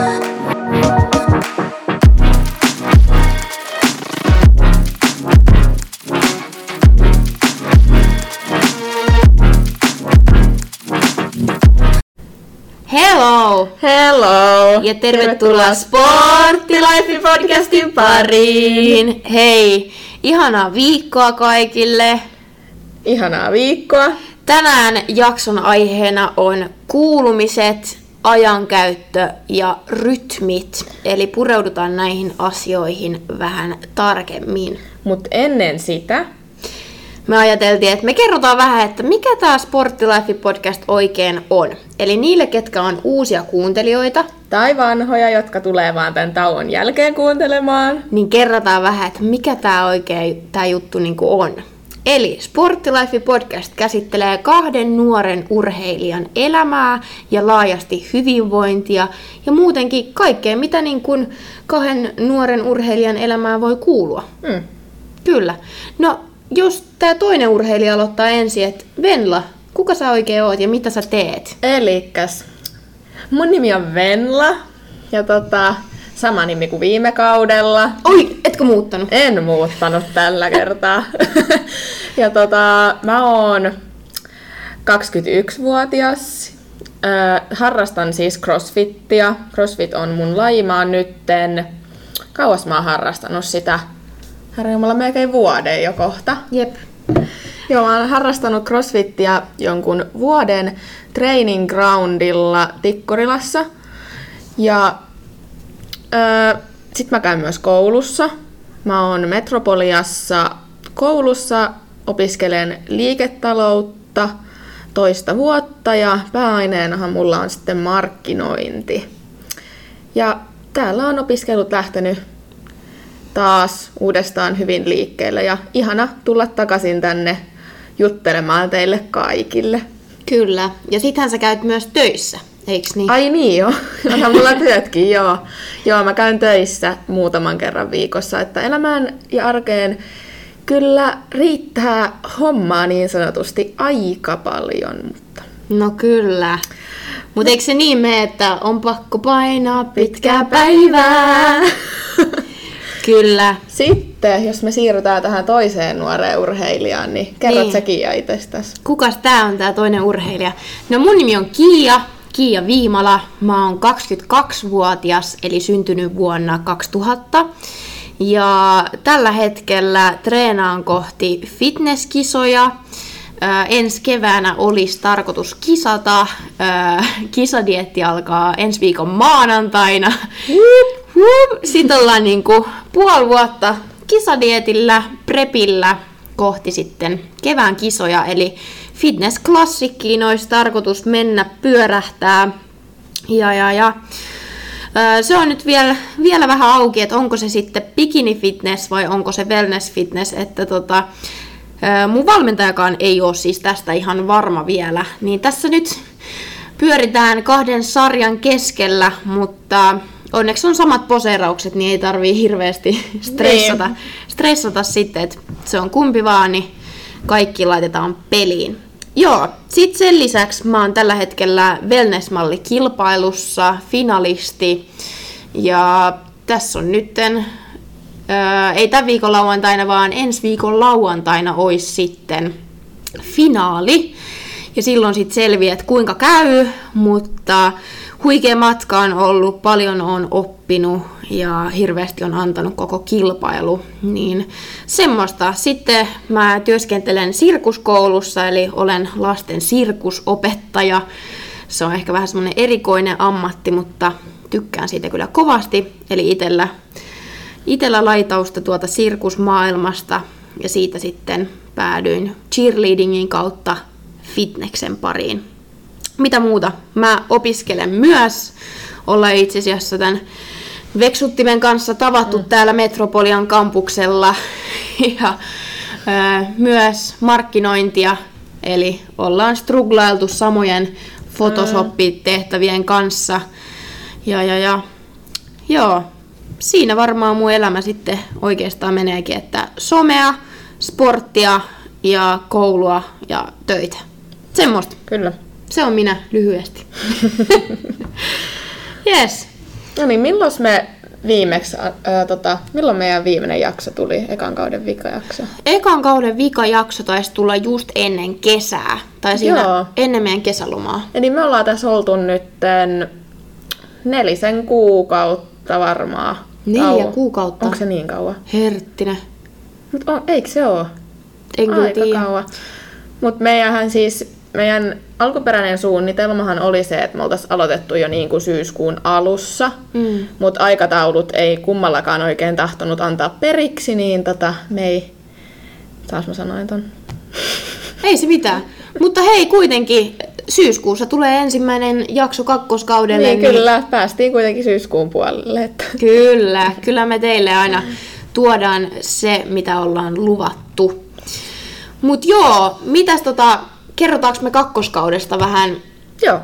Hello! Hello! Ja tervetuloa Sporttilife podcastin pariin! Hei, ihanaa viikkoa kaikille! Ihanaa viikkoa! Tänään jakson aiheena on kuulumiset, ajankäyttö ja rytmit. Eli pureudutaan näihin asioihin vähän tarkemmin. Mutta ennen sitä, Me ajateltiin, että me kerrotaan vähän, että mikä tämä Sporttilife podcast oikein on. Eli niille, ketkä on uusia kuuntelijoita, tai vanhoja, jotka tulee vaan tämän tauon jälkeen kuuntelemaan. niin kerrotaan vähän, että mikä tämä oikein tämä juttu niinku on. Eli Sporttilife podcast käsittelee kahden nuoren urheilijan elämää ja laajasti hyvinvointia ja muutenkin kaikkea, mitä niin kuin kahden nuoren urheilijan elämään voi kuulua. Mm. Kyllä. No, jos tämä toinen urheilija aloittaa ensin, että Venla, kuka sä oikein oot ja mitä sä teet? Elikkäs, mun nimi on Venla, ja tota, sama nimi kuin viime kaudella. Oi, etkö muuttanut? En muuttanut tällä kertaa. ja tota, mä oon 21-vuotias. Ö, harrastan siis crossfittia. Crossfit on mun laji. Mä oon nytten, kauas mä oon harrastanut sitä. Herra melkein vuoden jo kohta. Jep. Joo, mä oon harrastanut crossfittia jonkun vuoden training groundilla Tikkurilassa. Ja öö, sit mä käyn myös koulussa. Mä oon Metropoliassa koulussa, opiskelen liiketaloutta toista vuotta ja pääaineenahan mulla on sitten markkinointi. Ja täällä on opiskelut lähtenyt taas uudestaan hyvin liikkeelle ja ihana tulla takaisin tänne juttelemaan teille kaikille. Kyllä. Ja sittenhän sä käyt myös töissä, eiks niin? Ai niin joo, onhan mulla työtkin, joo. Joo, mä käyn töissä muutaman kerran viikossa, että elämään ja arkeen kyllä riittää hommaa niin sanotusti aika paljon, mutta No kyllä. Mutta eikö se niin mene, että on pakko painaa pitkää päivää? kyllä. Sitten, jos me siirrytään tähän toiseen nuoreen urheilijaan, niin kerrot Niin. niin. sä Kiia itsestäsi. Kukas tää on tää toinen urheilija? No mun nimi on Kiia, Kiia Viimala. Mä oon 22-vuotias, eli syntynyt vuonna 2000. Ja tällä hetkellä treenaan kohti fitnesskisoja. Ää, ensi keväänä olisi tarkoitus kisata. Ää, kisadietti alkaa ensi viikon maanantaina. Sitten ollaan niinku puoli vuotta kisadietillä, prepillä kohti sitten kevään kisoja, eli fitnessklassikkiin olisi tarkoitus mennä pyörähtää. Ja, ja, ja. Se on nyt vielä, vielä vähän auki, että onko se sitten bikini fitness vai onko se wellness fitness, että tota, mun valmentajakaan ei ole siis tästä ihan varma vielä, niin tässä nyt pyöritään kahden sarjan keskellä, mutta onneksi on samat poseeraukset, niin ei tarvii hirveästi stressata, stressata sitten, että se on kumpi vaan, niin kaikki laitetaan peliin. Joo, sit sen lisäksi mä oon tällä hetkellä wellness-malli kilpailussa, finalisti, ja tässä on nytten, ää, ei tämän viikon lauantaina, vaan ensi viikon lauantaina olisi sitten finaali. Ja silloin sitten selviää, että kuinka käy, mutta huikea matka on ollut, paljon on oppinut ja hirveästi on antanut koko kilpailu. Niin semmoista. Sitten mä työskentelen sirkuskoulussa, eli olen lasten sirkusopettaja. Se on ehkä vähän semmoinen erikoinen ammatti, mutta tykkään siitä kyllä kovasti. Eli itellä, itellä laitausta tuota sirkusmaailmasta ja siitä sitten päädyin cheerleadingin kautta fitneksen pariin. Mitä muuta? Mä opiskelen myös. Ollaan itse asiassa tämän Veksuttimen kanssa tavattu mm. täällä Metropolian kampuksella. Ja ö, myös markkinointia. Eli ollaan struglailtu samojen Photoshop-tehtävien kanssa. Ja, ja, ja. Joo, siinä varmaan mun elämä sitten oikeastaan meneekin, että somea, sporttia ja koulua ja töitä. Semmoista. Kyllä. Se on minä lyhyesti. yes. No niin, milloin me viimeksi, ää, tota, milloin meidän viimeinen jakso tuli, ekan kauden vikajakso? Ekan kauden vikajakso taisi tulla just ennen kesää, tai siinä Joo. ennen meidän kesälomaa. Eli me ollaan tässä oltu nytten nelisen kuukautta varmaan. Neljä Kauan. kuukautta. Onko se niin kauan? Herttinen. Mut on, eikö se ole? En kyllä Aika tiedä. kauan. Mutta meidänhän siis, meidän alkuperäinen suunnitelmahan oli se, että me oltaisiin aloitettu jo niin kuin syyskuun alussa, Mm. mutta aikataulut ei kummallakaan oikein tahtonut antaa periksi, niin tota, me ei... Taas mä sanoin ton. Ei se mitään. Mutta hei, kuitenkin syyskuussa tulee ensimmäinen jakso kakkoskaudelle. Niin kyllä, päästiin kuitenkin syyskuun puolelle. Että... Kyllä, kyllä me teille aina tuodaan se, mitä ollaan luvattu. Mut joo, mitäs tota, kerrotaanko me kakkoskaudesta vähän Joo.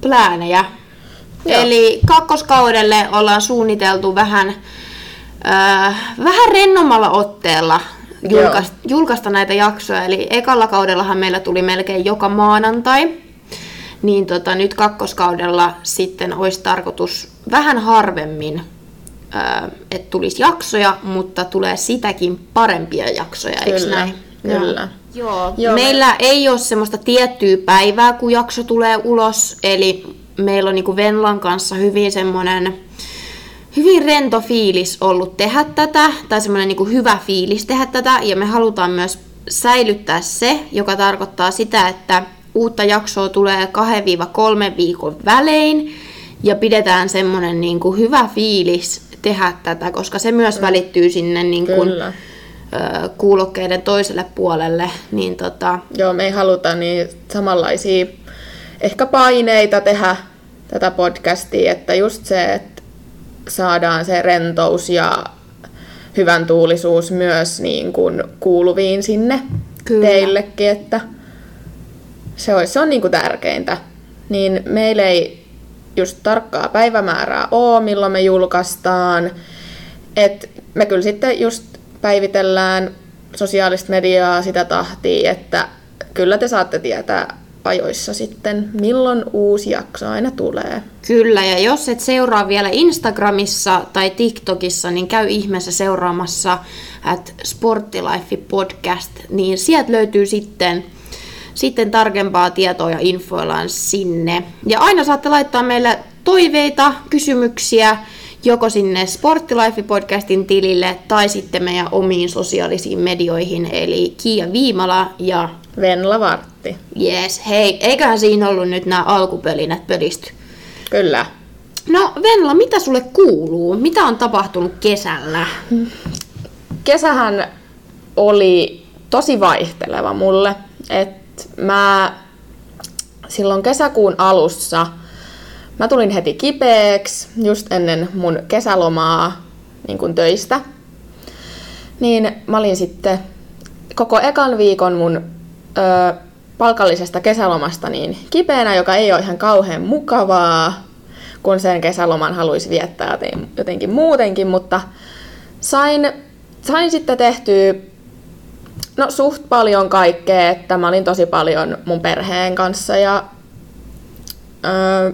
pläänejä? Joo. Eli kakkoskaudelle ollaan suunniteltu vähän, äh, vähän rennommalla otteella julkaista, julkaista näitä jaksoja. Eli ekalla kaudellahan meillä tuli melkein joka maanantai. Niin tota, nyt kakkoskaudella sitten olisi tarkoitus vähän harvemmin, äh, että tulisi jaksoja, mutta tulee sitäkin parempia jaksoja, eikö näin? Kyllä. Joo. Joo, meillä ei ole semmoista tiettyä päivää, kun jakso tulee ulos. Eli meillä on niinku Venlan kanssa hyvin semmoinen hyvin rento fiilis ollut tehdä tätä, tai semmoinen niinku hyvä fiilis tehdä tätä, ja me halutaan myös säilyttää se, joka tarkoittaa sitä, että uutta jaksoa tulee 2-3 viikon välein, ja pidetään semmoinen niinku hyvä fiilis tehdä tätä, koska se myös välittyy sinne niinku, Kyllä. Kuulokkeiden toiselle puolelle, niin tota, Joo, me ei haluta niin samanlaisia ehkä paineita tehdä tätä podcastia, että just se, että saadaan se rentous ja hyvän tuulisuus myös niin kuin kuuluviin sinne Kyllä. teillekin, että se, olisi, se on niin kuin tärkeintä. Niin meillä ei just tarkkaa päivämäärää ole, milloin me julkaistaan. Et me kyllä sitten just päivitellään sosiaalista mediaa sitä tahtia, että kyllä te saatte tietää ajoissa sitten, milloin uusi jakso aina tulee. Kyllä, ja jos et seuraa vielä Instagramissa tai TikTokissa, niin käy ihmeessä seuraamassa at Sporttilife Podcast, niin sieltä löytyy sitten, sitten tarkempaa tietoa ja infoillaan sinne. Ja aina saatte laittaa meille toiveita, kysymyksiä, joko sinne Sporttilife Podcastin tilille tai sitten meidän omiin sosiaalisiin medioihin, eli Kiia Viimala ja Venla Vartti. Yes, hei, eiköhän siinä ollut nyt nämä alkupelinät pölisty. Kyllä. No Venla, mitä sulle kuuluu? Mitä on tapahtunut kesällä? Kesähän oli tosi vaihteleva mulle. Et mä silloin kesäkuun alussa mä tulin heti kipeäksi just ennen mun kesälomaa niin kun töistä. Niin mä olin sitten koko ekan viikon mun ö, palkallisesta kesälomasta niin kipeänä, joka ei ole ihan kauhean mukavaa, kun sen kesäloman haluaisi viettää joten- jotenkin muutenkin, mutta sain, sain sitten tehtyä no, suht paljon kaikkea, että mä olin tosi paljon mun perheen kanssa ja öö,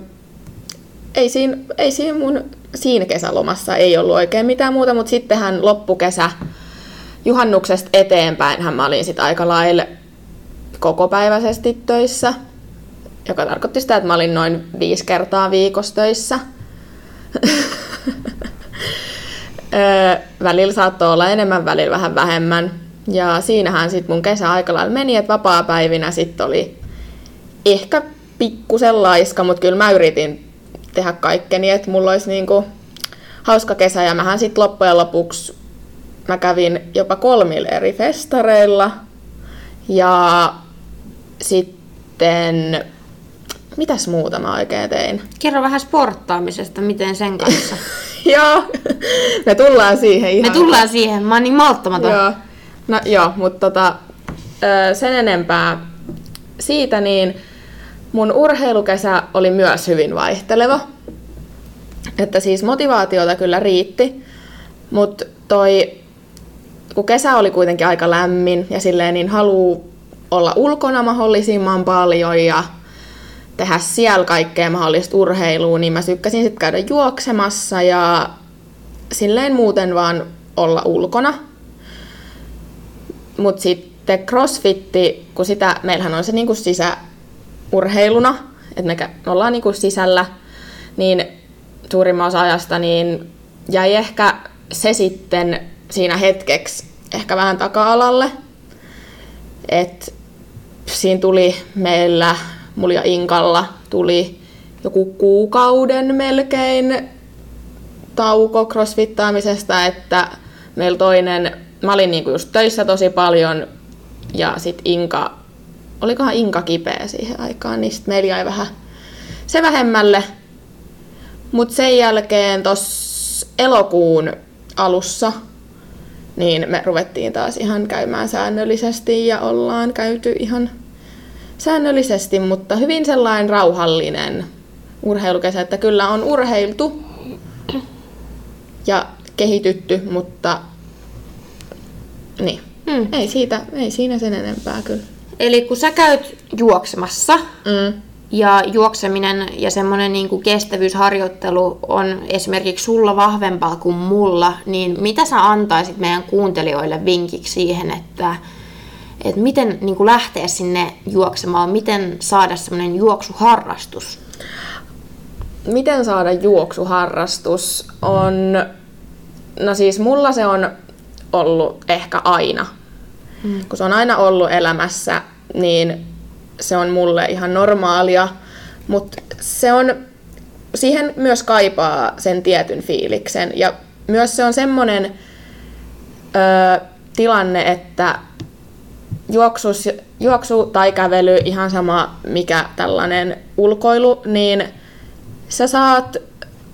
ei, siinä, ei siinä mun siinä kesälomassa ei ollut oikein mitään muuta, mutta sittenhän loppukesä juhannuksesta eteenpäin mä olin sit aika lailla kokopäiväisesti töissä, joka tarkoitti sitä, että mä olin noin viisi kertaa viikossa töissä. Välillä saattoi olla enemmän, välillä vähän vähemmän. Ja siinähän sitten mun kesä aika lailla meni, että vapaa-päivinä sitten oli ehkä pikkusen laiska, mutta kyllä mä yritin tehdä kaikkeni, että mulla olisi niinku hauska kesä. Ja mähän sitten loppujen lopuksi mä kävin jopa kolmilla eri festareilla. Ja sitten, mitäs muuta mä oikein tein? Kerro vähän sporttaamisesta, miten sen kanssa. Joo, me tullaan siihen ihan. Me tullaan siihen, mä oon niin malttamaton. Joo, no joo, mutta tota, sen enempää siitä, niin mun urheilukesä oli myös hyvin vaihteleva. Että siis motivaatiota kyllä riitti, mutta toi, kun kesä oli kuitenkin aika lämmin ja silleen niin haluu olla ulkona mahdollisimman paljon ja tehdä siellä kaikkea mahdollista urheilua, niin mä tykkäsin sitten käydä juoksemassa ja silleen muuten vaan olla ulkona. Mutta sitten crossfitti, kun sitä, meillähän on se niinku sisäurheiluna, että me, ollaan niinku sisällä, niin suurimman osa ajasta niin jäi ehkä se sitten siinä hetkeksi ehkä vähän taka-alalle. Et siinä tuli meillä, mulla ja Inkalla, tuli joku kuukauden melkein tauko crossfittaamisesta, että meillä toinen, mä olin niinku just töissä tosi paljon ja sit Inka, olikohan Inka kipeä siihen aikaan, niin sit meillä jäi vähän se vähemmälle. Mutta sen jälkeen tuossa elokuun alussa niin me ruvettiin taas ihan käymään säännöllisesti ja ollaan käyty ihan säännöllisesti, mutta hyvin sellainen rauhallinen urheilukesä, että kyllä on urheiltu ja kehitytty, mutta niin, mm. ei, siitä, ei siinä sen enempää kyllä. Eli kun sä käyt juoksemassa, mm ja juokseminen ja semmoinen niin kuin kestävyysharjoittelu on esimerkiksi sulla vahvempaa kuin mulla, niin mitä sä antaisit meidän kuuntelijoille vinkiksi siihen, että, että miten niin kuin lähteä sinne juoksemaan, miten saada semmoinen juoksuharrastus? Miten saada juoksuharrastus on, no siis mulla se on ollut ehkä aina. Hmm. Kun se on aina ollut elämässä, niin se on mulle ihan normaalia, mutta se on, siihen myös kaipaa sen tietyn fiiliksen. Ja myös se on semmoinen ö, tilanne, että juoksus, juoksu tai kävely, ihan sama mikä tällainen ulkoilu, niin sä saat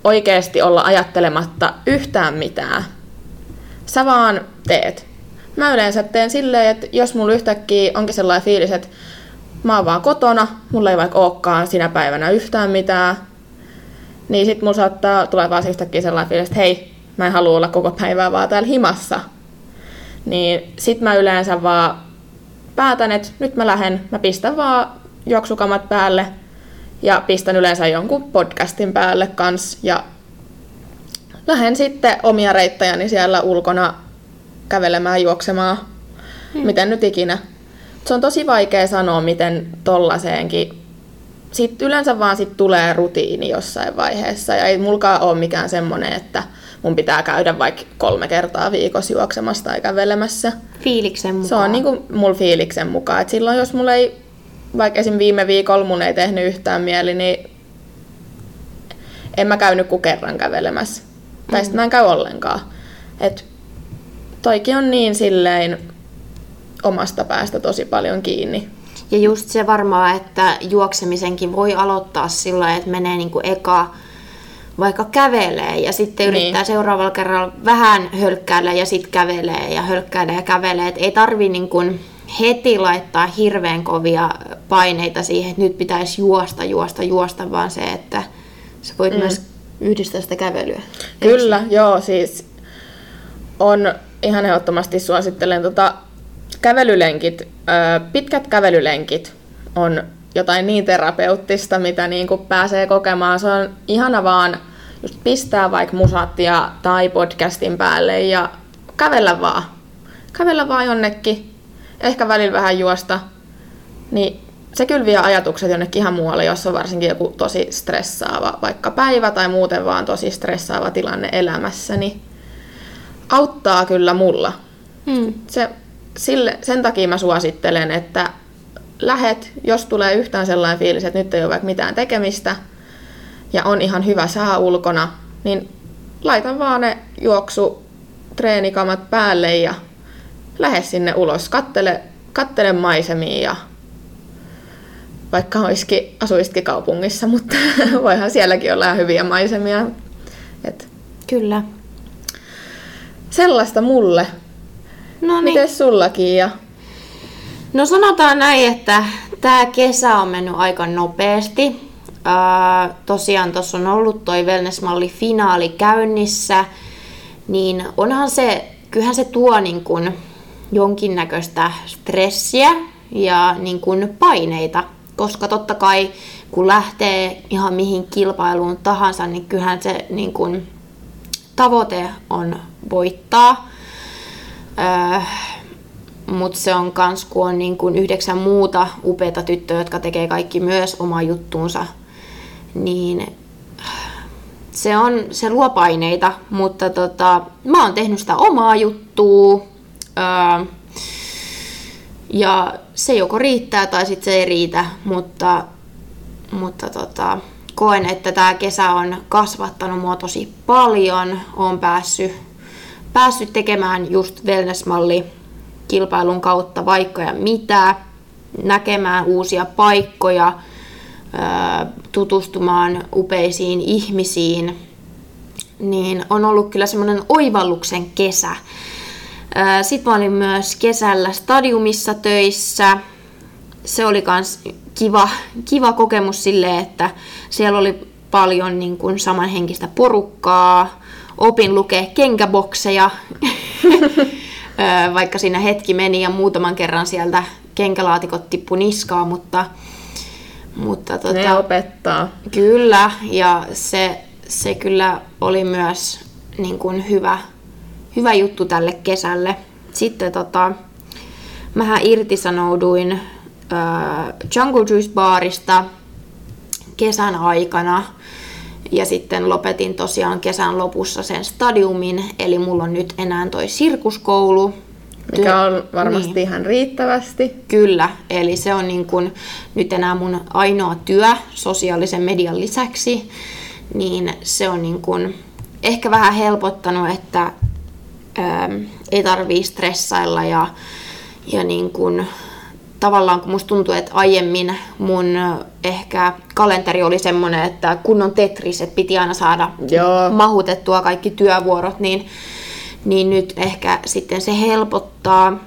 oikeasti olla ajattelematta yhtään mitään. Sä vaan teet. Mä yleensä teen silleen, että jos mulla yhtäkkiä onkin sellainen fiilis, että mä oon vaan kotona, mulla ei vaikka olekaan sinä päivänä yhtään mitään, niin sit mulla saattaa tulla vaan yhtäkkiä sellainen fiilis, että hei, mä en halua olla koko päivää vaan täällä himassa. Niin sit mä yleensä vaan päätän, että nyt mä lähden, mä pistän vaan juoksukamat päälle ja pistän yleensä jonkun podcastin päälle kans ja lähden sitten omia reittäjäni siellä ulkona kävelemään, juoksemaan, hmm. miten nyt ikinä se on tosi vaikea sanoa, miten tollaseenkin sitten yleensä vaan sit tulee rutiini jossain vaiheessa. Ja ei mulkaan ole mikään semmoinen, että mun pitää käydä vaikka kolme kertaa viikossa juoksemassa tai kävelemässä. Fiiliksen mukaan. Se on niinku mulla fiiliksen mukaan. Et silloin jos mulla ei, vaikka esim. viime viikolla mun ei tehnyt yhtään mieli, niin en mä käynyt kuin kerran kävelemässä. Mm. Tai sitten mä en käy ollenkaan. Et toikin on niin silleen omasta päästä tosi paljon kiinni. Ja just se varmaan, että juoksemisenkin voi aloittaa sillä että menee niin kuin eka vaikka kävelee ja sitten niin. yrittää seuraavalla kerralla vähän hölkkäillä ja sitten kävelee ja hölkkäilee ja kävelee. Et ei tarvi niin kuin heti laittaa hirveän kovia paineita siihen, että nyt pitäisi juosta, juosta, juosta, vaan se, että sä voit mm. myös yhdistää sitä kävelyä. Kyllä, Eikö? joo, siis on ihan ehdottomasti suosittelen tota kävelylenkit, pitkät kävelylenkit on jotain niin terapeuttista, mitä niin kuin pääsee kokemaan. Se on ihana vaan just pistää vaikka musattia tai podcastin päälle ja kävellä vaan. Kävellä vaan jonnekin, ehkä välillä vähän juosta. Niin se kyllä vie ajatukset jonnekin ihan muualle, jos on varsinkin joku tosi stressaava vaikka päivä tai muuten vaan tosi stressaava tilanne elämässä, niin auttaa kyllä mulla. Hmm. Se sille, sen takia mä suosittelen, että lähet, jos tulee yhtään sellainen fiilis, että nyt ei ole vaikka mitään tekemistä ja on ihan hyvä sää ulkona, niin laita vaan ne juoksu treenikamat päälle ja lähde sinne ulos, kattele, kattele maisemia ja vaikka olisikin, asuisitkin kaupungissa, mutta voihan sielläkin olla hyviä maisemia. Et Kyllä. Sellaista mulle. No niin. Miten sullakin? Ja... No sanotaan näin, että tämä kesä on mennyt aika nopeasti. Ää, tosiaan tuossa on ollut toi Wellness-malli finaali käynnissä, niin onhan se, kyllähän se tuo niin kun jonkinnäköistä stressiä ja niin kun paineita koska totta kai kun lähtee ihan mihin kilpailuun tahansa, niin kyllähän se niin kuin, tavoite on voittaa. Öö, mutta se on kans, kun on niin kuin yhdeksän muuta upeita tyttöä, jotka tekee kaikki myös omaa juttuunsa, niin se, on, se luo paineita, mutta tota, mä oon tehnyt sitä omaa juttua. Öö, ja se joko riittää tai sitten se ei riitä, mutta, mutta tota, koen, että tämä kesä on kasvattanut mua tosi paljon. Olen päässyt, päässyt tekemään just wellness-malli kilpailun kautta vaikka ja mitä, näkemään uusia paikkoja, tutustumaan upeisiin ihmisiin, niin on ollut kyllä semmoinen oivalluksen kesä. Sitten mä olin myös kesällä stadiumissa töissä. Se oli myös kiva, kiva kokemus sille, että siellä oli paljon niin kuin samanhenkistä porukkaa. Opin lukea kenkäbokseja, vaikka siinä hetki meni ja muutaman kerran sieltä kenkälaatikot tippu niskaa, mutta, mutta tota, ne opettaa. Kyllä, ja se, se kyllä oli myös niin kuin hyvä, hyvä juttu tälle kesälle. Sitten tota, mähän irtisanouduin Jungle Juice Barista kesän aikana ja sitten lopetin tosiaan kesän lopussa sen stadiumin, eli mulla on nyt enää toi sirkuskoulu. Mikä on varmasti niin. ihan riittävästi. Kyllä, eli se on niin kun nyt enää mun ainoa työ sosiaalisen median lisäksi, niin se on niin kun ehkä vähän helpottanut, että ää, ei tarvii stressailla ja, ja niin kun tavallaan kun musta tuntuu, että aiemmin mun ehkä kalenteri oli semmoinen, että kun on Tetris, että piti aina saada Joo. mahutettua kaikki työvuorot, niin, niin nyt ehkä sitten se helpottaa.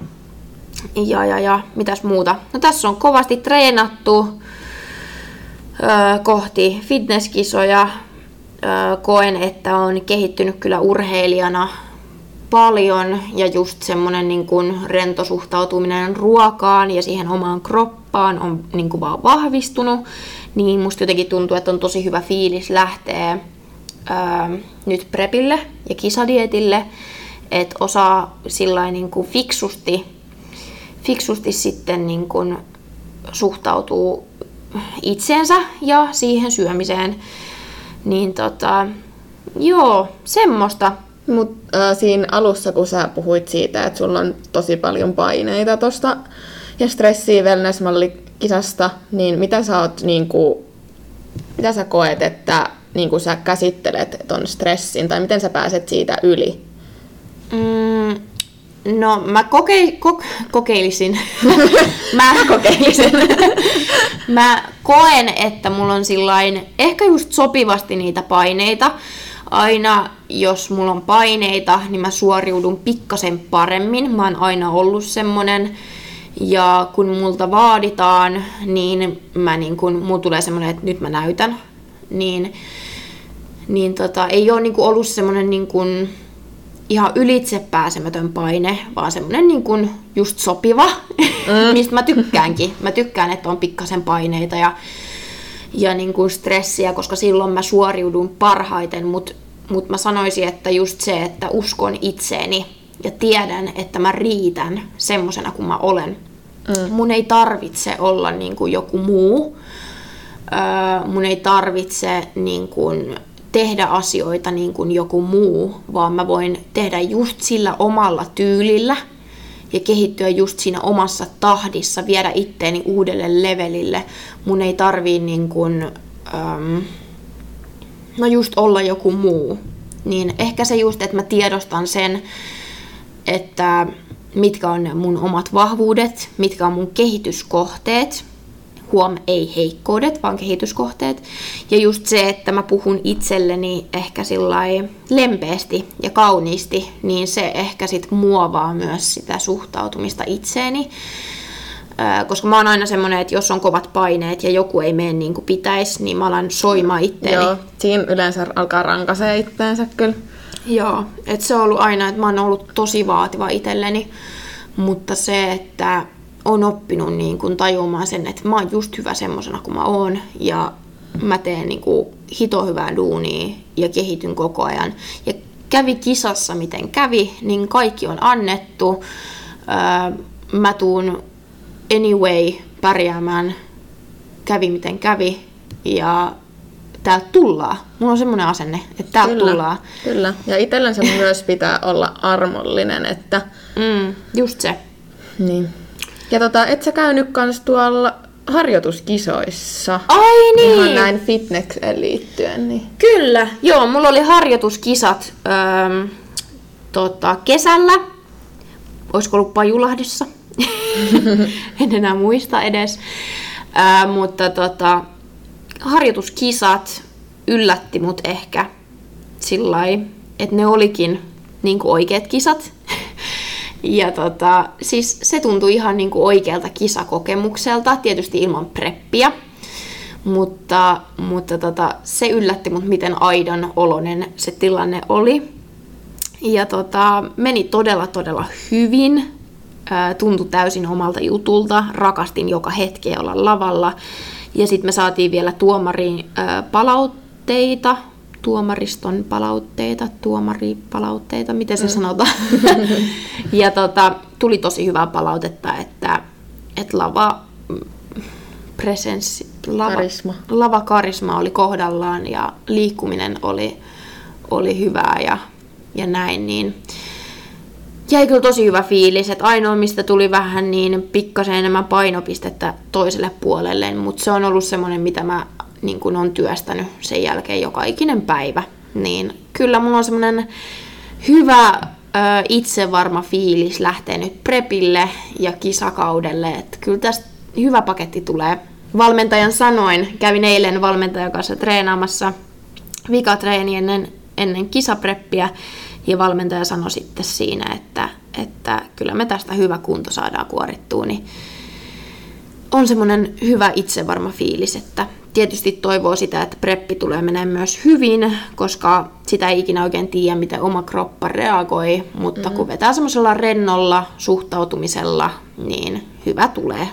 Ja, ja, ja mitäs muuta? No tässä on kovasti treenattu öö, kohti fitnesskisoja. Öö, koen, että on kehittynyt kyllä urheilijana paljon ja just semmoinen niin kuin rento suhtautuminen ruokaan ja siihen omaan kroppaan on niin kuin vaan vahvistunut, niin musta jotenkin tuntuu, että on tosi hyvä fiilis lähteä ää, nyt prepille ja kisadietille, että osaa sillä niin kuin fiksusti, fiksusti sitten niin kuin suhtautuu itseensä ja siihen syömiseen. Niin tota, joo, semmoista mutta äh, siinä alussa, kun sä puhuit siitä, että sulla on tosi paljon paineita tosta ja stressiä wellness kisasta, niin mitä sä oot niin kuin, mitä sä koet, että niin kuin sä käsittelet ton stressin, tai miten sä pääset siitä yli? Mm, no, mä koke, ko, kokeilisin. mä kokeilisin. mä koen, että mulla on sillain ehkä just sopivasti niitä paineita, aina jos mulla on paineita, niin mä suoriudun pikkasen paremmin. Mä oon aina ollut semmonen. Ja kun multa vaaditaan, niin mä niin kun, mulla tulee semmonen, että nyt mä näytän. Niin, niin tota, ei ole niin ollut semmonen niin kun, ihan ylitse pääsemätön paine, vaan semmonen niin kun, just sopiva, mm. mistä mä tykkäänkin. Mä tykkään, että on pikkasen paineita ja ja niin kuin stressiä, koska silloin mä suoriudun parhaiten, mutta mut mä sanoisin, että just se, että uskon itseeni ja tiedän, että mä riitän semmosena kuin mä olen. Mm. Mun ei tarvitse olla niin kuin joku muu. Öö, mun ei tarvitse niin kuin tehdä asioita niin kuin joku muu, vaan mä voin tehdä just sillä omalla tyylillä – ja kehittyä just siinä omassa tahdissa, viedä itteeni uudelle levelille. Mun ei tarvii niin kuin, äm, no just olla joku muu. Niin ehkä se just, että mä tiedostan sen, että mitkä on mun omat vahvuudet, mitkä on mun kehityskohteet, huom, ei heikkoudet, vaan kehityskohteet. Ja just se, että mä puhun itselleni ehkä lempeästi ja kauniisti, niin se ehkä sit muovaa myös sitä suhtautumista itseeni. Koska mä oon aina semmonen, että jos on kovat paineet ja joku ei mene niin kuin pitäisi, niin mä alan soimaan itteeni. Joo, siinä yleensä alkaa rankasee itteensä kyllä. Joo, että se on ollut aina, että mä oon ollut tosi vaativa itselleni. Mutta se, että on oppinut niin kuin tajuamaan sen, että mä oon just hyvä semmosena kuin mä oon ja mä teen niin kuin hito hyvää duunia ja kehityn koko ajan. Ja kävi kisassa miten kävi, niin kaikki on annettu. Öö, mä tuun anyway pärjäämään, kävi miten kävi ja täältä tullaan. Mulla on semmoinen asenne, että täältä Kyllä, tullaan. kyllä. Ja itsellensä myös pitää olla armollinen, että... Mm, just se. Niin. Ja tota, et sä käynyt kans tuolla harjoituskisoissa? Ai niin! Ihan näin fitnekseen liittyen, niin... Kyllä, joo, mulla oli harjoituskisat öö, tota, kesällä. Olisiko ollut Pajulahdessa? en enää muista edes. Öö, mutta tota, harjoituskisat yllätti mut ehkä sillä että ne olikin niin oikeat kisat. Ja tota, siis se tuntui ihan niin kuin oikealta kisakokemukselta, tietysti ilman preppiä. Mutta, mutta tota, se yllätti mut, miten aidan olonen se tilanne oli. Ja tota, meni todella todella hyvin. Tuntui täysin omalta jutulta. Rakastin joka hetki olla lavalla. Ja sitten me saatiin vielä tuomariin palautteita, tuomariston palautteita, tuomaripalautteita, miten se mm. sanotaan. ja tota, tuli tosi hyvää palautetta, että, että lava presenssi, lava, Karisma. lava karisma oli kohdallaan ja liikkuminen oli, oli hyvää ja, ja näin, niin jäi kyllä tosi hyvä fiilis, että ainoa mistä tuli vähän niin pikkasen enemmän painopistettä toiselle puolelle, mutta se on ollut semmoinen, mitä mä niin kun on työstänyt sen jälkeen joka ikinen päivä. Niin kyllä mulla on semmoinen hyvä itsevarma fiilis lähteä nyt prepille ja kisakaudelle, että kyllä tästä hyvä paketti tulee. Valmentajan sanoin, kävin eilen valmentajan kanssa treenaamassa vikatreeni ennen, ennen kisapreppiä ja valmentaja sanoi sitten siinä, että, että kyllä me tästä hyvä kunto saadaan kuorittua, niin on semmoinen hyvä itsevarma fiilis, että tietysti toivoo sitä, että preppi tulee menemään myös hyvin, koska sitä ei ikinä oikein tiedä, miten oma kroppa reagoi, mutta mm-hmm. kun vetää semmoisella rennolla suhtautumisella, niin hyvä tulee.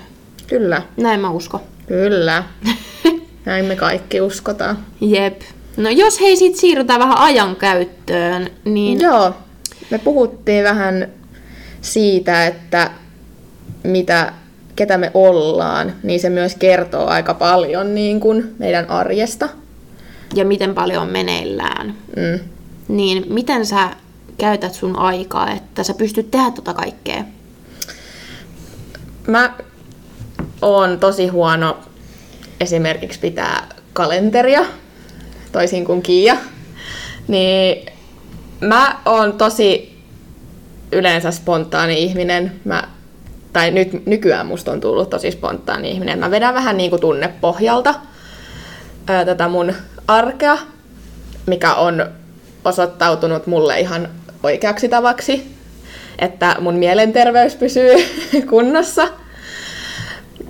Kyllä. Näin mä uskon. Kyllä. Näin me kaikki uskotaan. Jep. No jos hei sit siirrytään vähän ajan käyttöön, niin... Joo, me puhuttiin vähän siitä, että mitä, ketä me ollaan, niin se myös kertoo aika paljon niin kuin meidän arjesta. Ja miten paljon on meneillään. Mm. Niin miten sä käytät sun aikaa, että sä pystyt tehdä tota kaikkea? Mä oon tosi huono esimerkiksi pitää kalenteria, toisin kuin Kiia. Niin mä oon tosi yleensä spontaani ihminen. Mä, tai nyt, nykyään musta on tullut tosi spontaani ihminen. Mä vedän vähän niin kuin tunnepohjalta ää, tätä mun arkea, mikä on osoittautunut mulle ihan oikeaksi tavaksi, että mun mielenterveys pysyy kunnossa.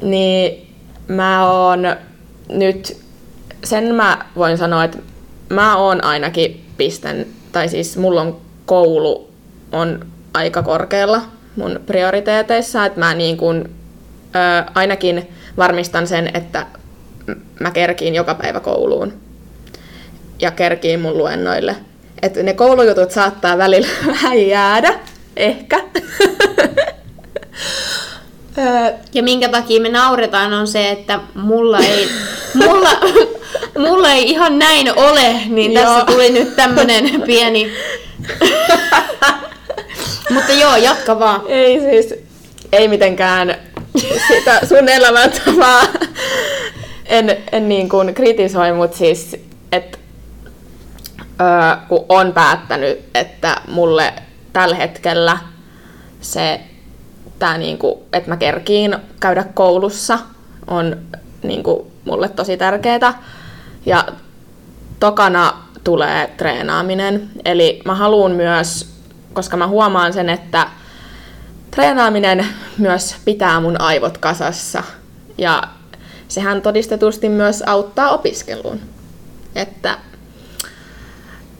Niin mä oon nyt, sen mä voin sanoa, että mä oon ainakin pistän, tai siis mulla on koulu on aika korkealla mun prioriteeteissa, että mä niin kuin, ö, ainakin varmistan sen, että mä kerkiin joka päivä kouluun ja kerkiin mun luennoille. Että ne koulujutut saattaa välillä vähän jäädä, ehkä. Ja minkä takia me nauretaan on se, että mulla ei, mulla, mulla ei ihan näin ole, niin joo. tässä tuli nyt tämmönen pieni... Mutta joo, jatka vaan. Ei siis, ei mitenkään sitä sun elämäntapaa en, en niin kuin kritisoi, mutta siis, että kun on päättänyt, että mulle tällä hetkellä se tää niinku, että mä kerkiin käydä koulussa on niinku mulle tosi tärkeää. Ja tokana tulee treenaaminen. Eli mä haluan myös, koska mä huomaan sen, että treenaaminen myös pitää mun aivot kasassa. Ja sehän todistetusti myös auttaa opiskeluun. Että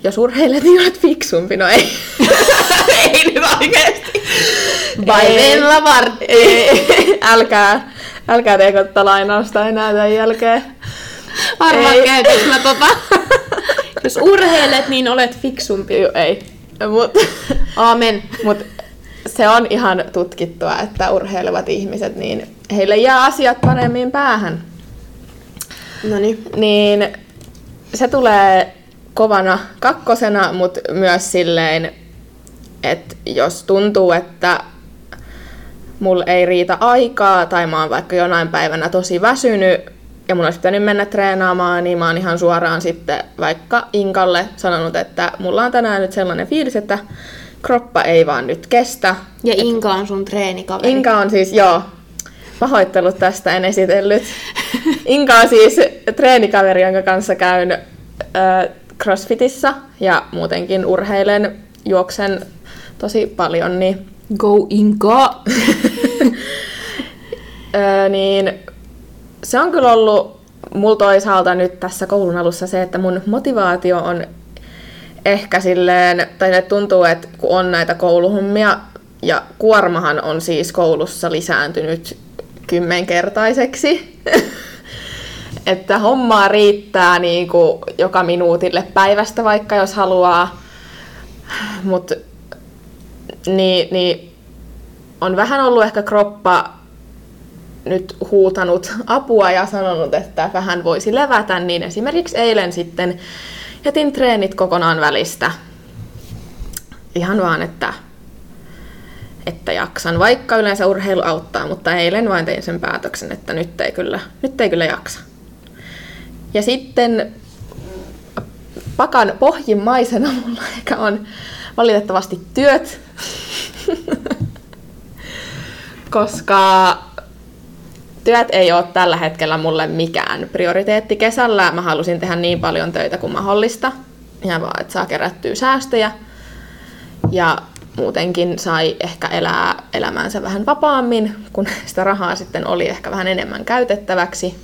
jos urheilet, niin olet fiksumpi. No ei, ei nyt oikeesti. Martti. Ei, älkää, älkää teekö tätä lainausta enää tämän jälkeen. Harmaan Ei. käytäks mä tota. Jos urheilet, niin olet fiksumpi. Ju, ei. Mut, Aamen. mut se on ihan tutkittua, että urheilevat ihmiset, niin heille jää asiat paremmin päähän. No niin. Niin se tulee kovana kakkosena, mutta myös silleen, että jos tuntuu, että mulla ei riitä aikaa tai mä oon vaikka jonain päivänä tosi väsynyt ja mun olisi pitänyt mennä treenaamaan, niin mä oon ihan suoraan sitten vaikka Inkalle sanonut, että mulla on tänään nyt sellainen fiilis, että kroppa ei vaan nyt kestä. Ja Inka on sun treenikaveri. Inka on siis, joo, pahoittelut tästä, en esitellyt. Inka on siis treenikaveri, jonka kanssa käyn äh, crossfitissa ja muutenkin urheilen, juoksen tosi paljon, niin, Go Inka! äh, niin se on kyllä ollut mulla toisaalta nyt tässä koulun alussa se, että mun motivaatio on ehkä silleen, tai se tuntuu, että kun on näitä kouluhommia, ja kuormahan on siis koulussa lisääntynyt kymmenkertaiseksi, että hommaa riittää niin kuin joka minuutille päivästä vaikka jos haluaa, mutta niin, niin on vähän ollut ehkä kroppa nyt huutanut apua ja sanonut, että vähän voisi levätä, niin esimerkiksi eilen sitten jätin treenit kokonaan välistä. Ihan vaan, että, että jaksan, vaikka yleensä urheilu auttaa, mutta eilen vain tein sen päätöksen, että nyt ei kyllä, nyt ei kyllä jaksa. Ja sitten pakan pohjimmaisena mulla ehkä on valitettavasti työt, koska työt ei ole tällä hetkellä mulle mikään prioriteetti. Kesällä mä halusin tehdä niin paljon töitä kuin mahdollista. Ihan vaan, että saa kerättyä säästöjä. Ja muutenkin sai ehkä elää elämäänsä vähän vapaammin, kun sitä rahaa sitten oli ehkä vähän enemmän käytettäväksi.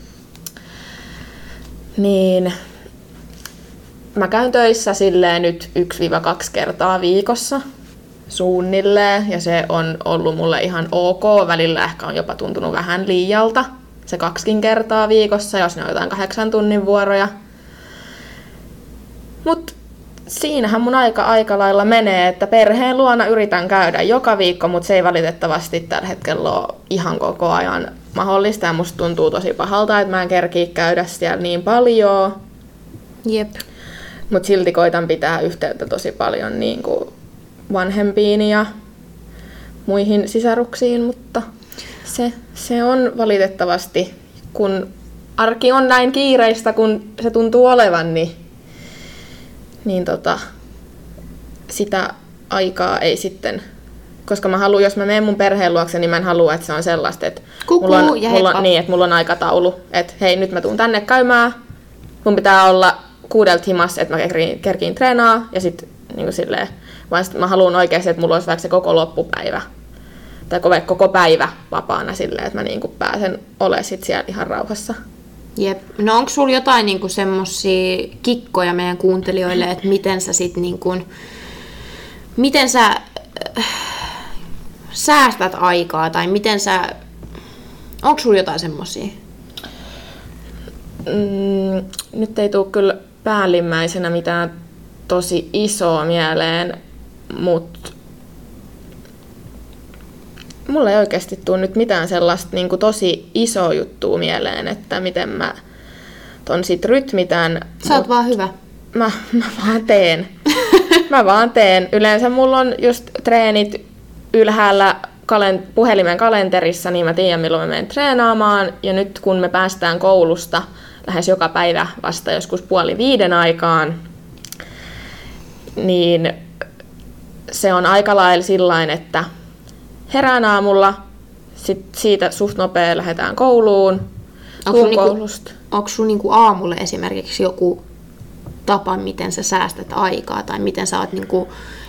Niin mä käyn töissä silleen nyt 1-2 kertaa viikossa suunnilleen, ja se on ollut mulle ihan ok. Välillä ehkä on jopa tuntunut vähän liialta, se kaksikin kertaa viikossa, jos ne on jotain kahdeksan tunnin vuoroja. Mut siinähän mun aika aika lailla menee, että perheen luona yritän käydä joka viikko, mutta se ei valitettavasti tällä hetkellä ole ihan koko ajan mahdollista, ja musta tuntuu tosi pahalta, että mä en kerkiä käydä siellä niin paljon. Jep. Mutta silti koitan pitää yhteyttä tosi paljon niin kuin vanhempiin ja muihin sisaruksiin, mutta se, se on valitettavasti, kun arki on näin kiireistä, kun se tuntuu olevan, niin, niin tota, sitä aikaa ei sitten koska mä haluan, jos mä menen mun perheen luokse, niin mä en halua, että se on sellaista, että Kuku mulla on, ja mulla niin, että mulla on aikataulu, että hei, nyt mä tuun tänne käymään, mun pitää olla kuudelta himassa, että mä kerkiin, kerkiin treenaa, ja sitten niin silleen, vaan mä haluan oikeasti, että mulla olisi vaikka se koko loppupäivä, tai koko, koko päivä vapaana silleen, että mä niin kuin pääsen olemaan sit siellä ihan rauhassa. Jep. No onko sulla jotain niinku semmosia kikkoja meidän kuuntelijoille, että miten sä sit niinku, miten sä äh, säästät aikaa tai miten sä, onko sulla jotain semmosia? Mm, nyt ei tule kyllä päällimmäisenä mitään tosi isoa mieleen, mutta mulla ei oikeasti tule nyt mitään sellaista niin kuin tosi isoa juttua mieleen, että miten mä ton sit rytmitän. Sä oot vaan hyvä. Mä, mä vaan teen. Mä vaan teen. Yleensä mulla on just treenit ylhäällä kalen, puhelimen kalenterissa, niin mä tiedän milloin mä menen treenaamaan. Ja nyt kun me päästään koulusta lähes joka päivä vasta joskus puoli viiden aikaan, niin se on aika lailla sillain, että herään aamulla, sit siitä suht nopea lähdetään kouluun, Onko tuun niinku, onko sulla niinku aamulle esimerkiksi joku tapa, miten sä säästät aikaa tai miten sä oot niinku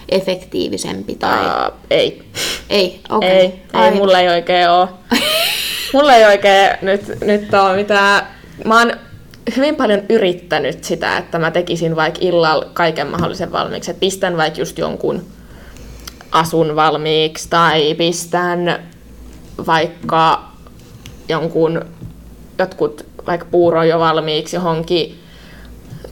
efektiivisempi tai... Uh, ei. Ei, okei. Ei, ei Aivan. mulla ei oikein oo. mulla ei oikein nyt, nyt oo mitään. Mä oon hyvin paljon yrittänyt sitä, että mä tekisin vaikka illalla kaiken mahdollisen valmiiksi. Että pistän vaikka just jonkun asun valmiiksi tai pistän vaikka jonkun jotkut vaikka puuro jo valmiiksi johonkin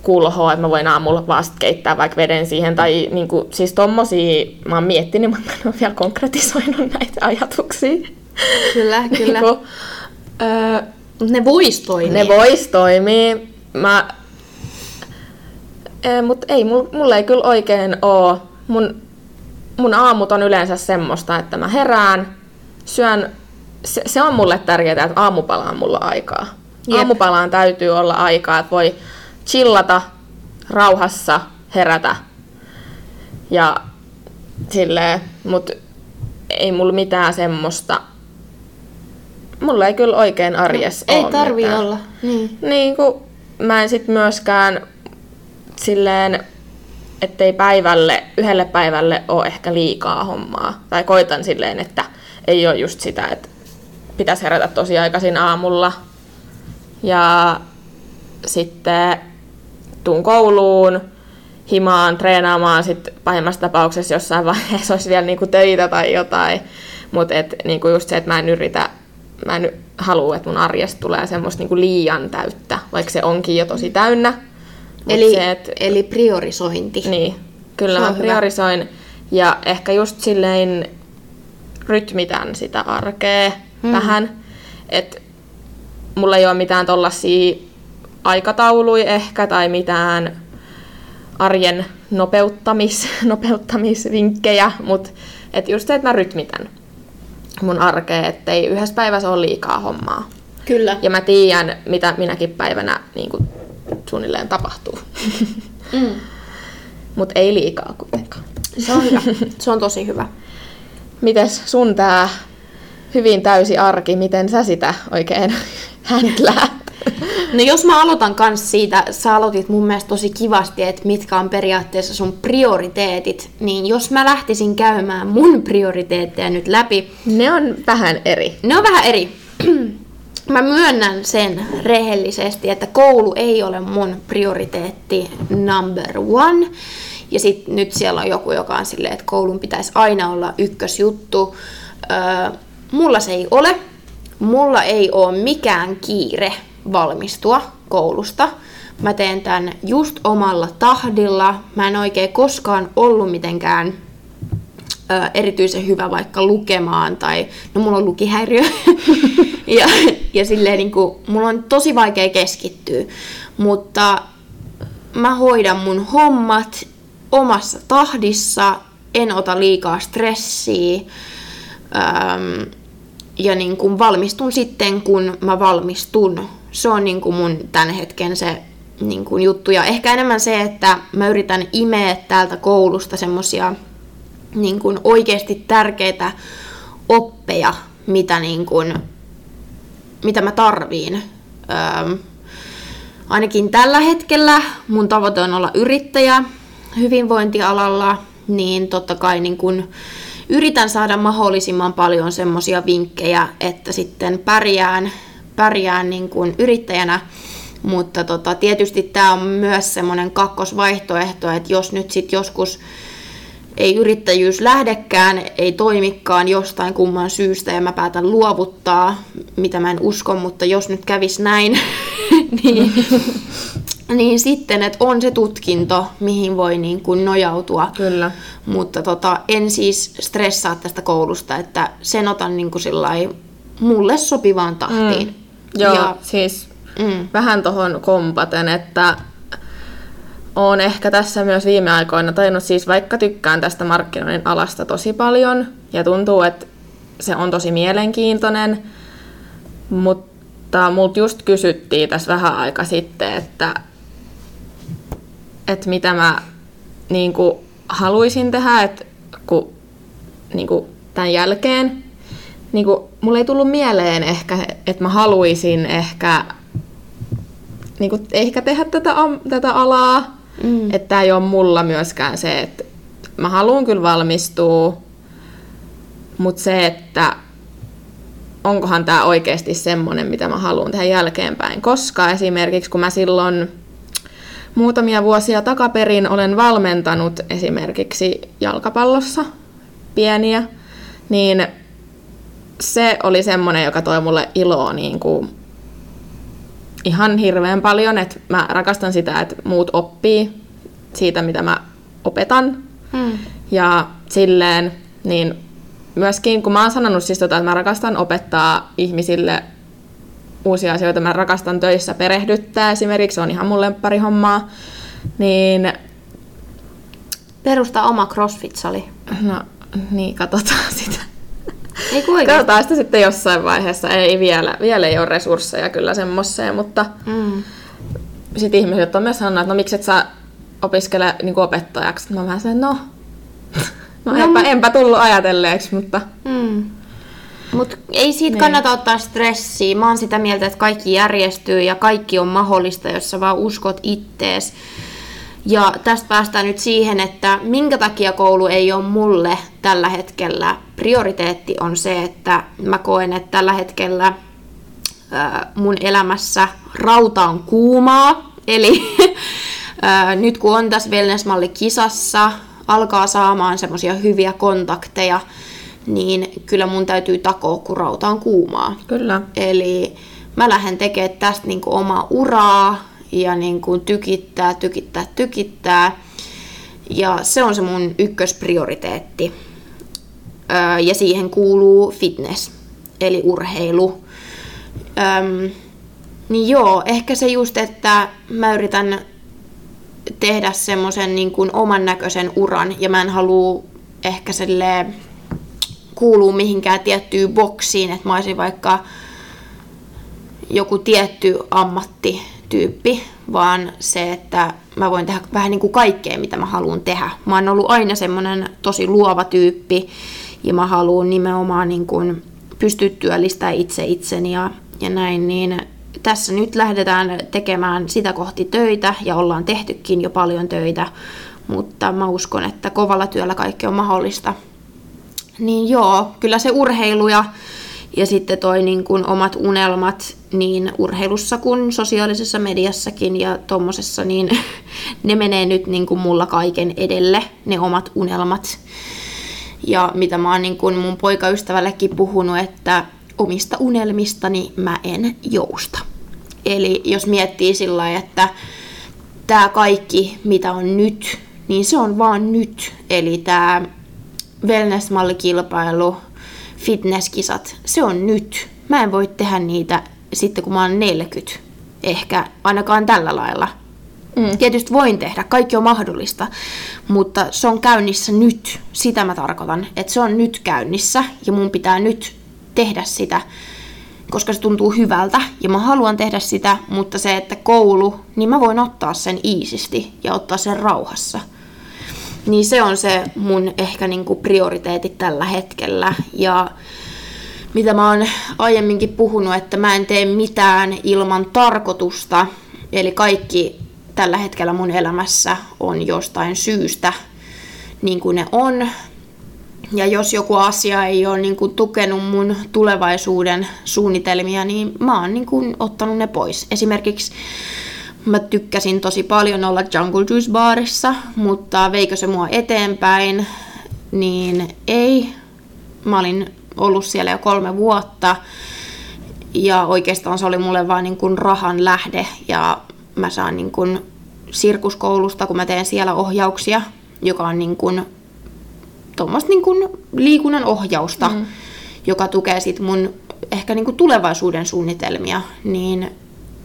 kulhoa, että mä voin aamulla vasta keittää vaikka veden siihen. Tai niin kuin, siis tommosia mä oon miettinyt, mutta mä en ole vielä konkretisoinut näitä ajatuksia. Kyllä, kyllä. Niin kuin, öö, ne vois toimia. ne vois toimia. Mä, e, mut ei, mulla, ei kyllä oikein oo. Mun, mun aamut on yleensä semmoista, että mä herään, syön, se, se on mulle tärkeää, että aamupalaan mulla aikaa. Jep. Aamupalaan täytyy olla aikaa, että voi chillata, rauhassa, herätä. Ja silleen, mut ei mulla mitään semmoista. Mulla ei kyllä oikein arjes Ei oo tarvi mitään. olla. Niin. Niin kuin mä en sit myöskään silleen, ettei päivälle, yhdelle päivälle ole ehkä liikaa hommaa. Tai koitan silleen, että ei ole just sitä, että pitäisi herätä tosi aikaisin aamulla. Ja sitten tuun kouluun, himaan, treenaamaan, sitten pahimmassa tapauksessa jossain vaiheessa olisi vielä niinku töitä tai jotain. Mutta niinku just se, että mä en yritä, mä en halua, että mun arjesta tulee semmoista niinku liian täyttä, vaikka se onkin jo tosi täynnä. Eli, se, et, eli priorisointi. niin, kyllä mä hyvä. priorisoin ja ehkä just silleen rytmitän sitä arkea mm. vähän, että mulla ei ole mitään tollasia aikatauluja ehkä tai mitään arjen nopeuttamis, nopeuttamisvinkkejä, mutta et just se, että mä rytmitän mun arkea, ettei yhdessä päivässä ole liikaa hommaa. Kyllä. Ja mä tiedän, mitä minäkin päivänä niin kuin, suunnilleen tapahtuu. Mm. Mutta ei liikaa kuitenkaan. Se on hyvä. Se on tosi hyvä. Mites sun tää hyvin täysi arki, miten sä sitä oikein häntläät? No jos mä aloitan kans siitä, sä aloitit mun mielestä tosi kivasti, että mitkä on periaatteessa sun prioriteetit, niin jos mä lähtisin käymään mun prioriteetteja nyt läpi, Ne on vähän eri. ne on vähän eri. Mä myönnän sen rehellisesti, että koulu ei ole mun prioriteetti number one. Ja sit nyt siellä on joku, joka on silleen, että koulun pitäisi aina olla ykkösjuttu. Öö, mulla se ei ole. Mulla ei ole mikään kiire valmistua koulusta. Mä teen tämän just omalla tahdilla. Mä en oikein koskaan ollut mitenkään erityisen hyvä vaikka lukemaan tai, no mulla on lukihäiriö ja, ja silleen niin kuin, mulla on tosi vaikea keskittyä, mutta mä hoidan mun hommat omassa tahdissa, en ota liikaa stressiä öm, ja niin kuin valmistun sitten, kun mä valmistun. Se on niin kuin mun tämän hetken se niin kuin juttu. Ja ehkä enemmän se, että mä yritän imeä täältä koulusta semmosia niin kuin oikeasti tärkeitä oppeja, mitä, niin kuin, mitä mä tarviin. Öm, ainakin tällä hetkellä mun tavoite on olla yrittäjä hyvinvointialalla, niin totta kai niin kun yritän saada mahdollisimman paljon semmoisia vinkkejä, että sitten pärjään, pärjään niin kun yrittäjänä. Mutta tota, tietysti tämä on myös semmoinen kakkosvaihtoehto, että jos nyt sitten joskus ei yrittäjyys lähdekään, ei toimikaan jostain kumman syystä ja mä päätän luovuttaa, mitä mä en usko, mutta jos nyt kävis näin, niin, niin sitten, että on se tutkinto, mihin voi niin kuin nojautua. Kyllä. Mutta tota, en siis stressaa tästä koulusta, että sen otan niin kuin sillai mulle sopivaan tahtiin. Mm. Joo, Ja, siis mm, vähän tohon kompaten, että olen ehkä tässä myös viime aikoina tajunnut, siis vaikka tykkään tästä markkinoinnin alasta tosi paljon ja tuntuu, että se on tosi mielenkiintoinen, mutta multa just kysyttiin tässä vähän aika sitten, että, että mitä mä niin kuin, haluaisin tehdä, että kun, niin kuin, tämän jälkeen, niin kuin, mulle ei tullut mieleen ehkä, että mä haluaisin ehkä niin kuin, ehkä tehdä tätä, tätä alaa. Mm. Että tämä ei ole mulla myöskään se, että mä haluan kyllä valmistua, mutta se, että onkohan tämä oikeasti semmoinen, mitä mä haluan tehdä jälkeenpäin. Koska esimerkiksi kun mä silloin muutamia vuosia takaperin olen valmentanut esimerkiksi jalkapallossa pieniä, niin se oli semmoinen, joka toi mulle iloa niin kuin ihan hirveän paljon, että mä rakastan sitä, että muut oppii siitä, mitä mä opetan. Mm. Ja silleen, niin myöskin kun mä oon sanonut siis tota, että mä rakastan opettaa ihmisille uusia asioita, mä rakastan töissä perehdyttää esimerkiksi, se on ihan mun lemparihommaa, niin Perusta oma CrossFit-sali. no niin, katsotaan sitä. Ei kun oikein. Katsotaan sitä sitten jossain vaiheessa. Ei vielä, vielä ei ole resursseja kyllä semmoiseen, mutta Mm. sitten ihmiset on myös sanonut, että no miksi et sä opiskele niin opettajaksi. Mä vähän sen, no, no, No, enpä, enpä tullut ajatelleeksi, mutta Mm. Mut ei siitä Niin. kannata ottaa stressiä. Mä oon sitä mieltä, että kaikki järjestyy ja kaikki on mahdollista, jos sä vaan uskot ittees. Ja tästä päästään nyt siihen, että minkä takia koulu ei ole mulle tällä hetkellä prioriteetti on se, että mä koen, että tällä hetkellä mun elämässä rauta on kuumaa. Eli nyt kun on tässä wellness-malli-kisassa, alkaa saamaan semmoisia hyviä kontakteja, niin kyllä mun täytyy takoa, kun rauta on kuumaa. kyllä. Eli mä lähden tekemään tästä niin kuin omaa uraa ja niin kuin tykittää, tykittää, tykittää. Ja se on se mun ykkösprioriteetti. Ja siihen kuuluu fitness, eli urheilu. Öm, niin joo, ehkä se just, että mä yritän tehdä semmoisen niin kuin oman näköisen uran ja mä en halua ehkä silleen kuuluu mihinkään tiettyyn boksiin, että mä olisin vaikka joku tietty ammattityyppi, vaan se, että mä voin tehdä vähän niin kuin kaikkea, mitä mä haluan tehdä. Mä oon ollut aina semmoinen tosi luova tyyppi ja mä haluan nimenomaan niin kuin pystyä työllistämään itse itseni ja, ja näin, niin tässä nyt lähdetään tekemään sitä kohti töitä ja ollaan tehtykin jo paljon töitä, mutta mä uskon, että kovalla työllä kaikki on mahdollista. Niin joo, kyllä se urheilu ja, ja sitten toi niin kuin omat unelmat niin urheilussa kuin sosiaalisessa mediassakin ja tommosessa, niin ne menee nyt niin kuin mulla kaiken edelle, ne omat unelmat. Ja mitä mä oon niin kuin mun poikaystävällekin puhunut, että omista unelmistani mä en jousta. Eli jos miettii sillä lailla, että tämä kaikki, mitä on nyt, niin se on vaan nyt. Eli tämä wellness-mallikilpailu, fitnesskisat, se on nyt. Mä en voi tehdä niitä sitten, kun mä oon 40. Ehkä ainakaan tällä lailla. Mm. Tietysti voin tehdä, kaikki on mahdollista, mutta se on käynnissä nyt. Sitä mä tarkoitan, että se on nyt käynnissä ja mun pitää nyt tehdä sitä, koska se tuntuu hyvältä ja mä haluan tehdä sitä, mutta se, että koulu, niin mä voin ottaa sen iisisti ja ottaa sen rauhassa. Niin se on se mun ehkä niinku prioriteetit tällä hetkellä. Ja mitä mä oon aiemminkin puhunut, että mä en tee mitään ilman tarkoitusta. Eli kaikki tällä hetkellä mun elämässä on jostain syystä niin kuin ne on. Ja jos joku asia ei ole niin kuin tukenut mun tulevaisuuden suunnitelmia, niin mä oon niin kuin ottanut ne pois. Esimerkiksi mä tykkäsin tosi paljon olla Jungle Juice baarissa, mutta veikö se mua eteenpäin, niin ei. Mä olin ollut siellä jo kolme vuotta ja oikeastaan se oli mulle vaan niin kuin rahan lähde ja mä saan niin kuin sirkuskoulusta, kun mä teen siellä ohjauksia, joka on niin kuin tuommoista niin kuin liikunnan ohjausta, mm. joka tukee sit mun ehkä niin kuin tulevaisuuden suunnitelmia, niin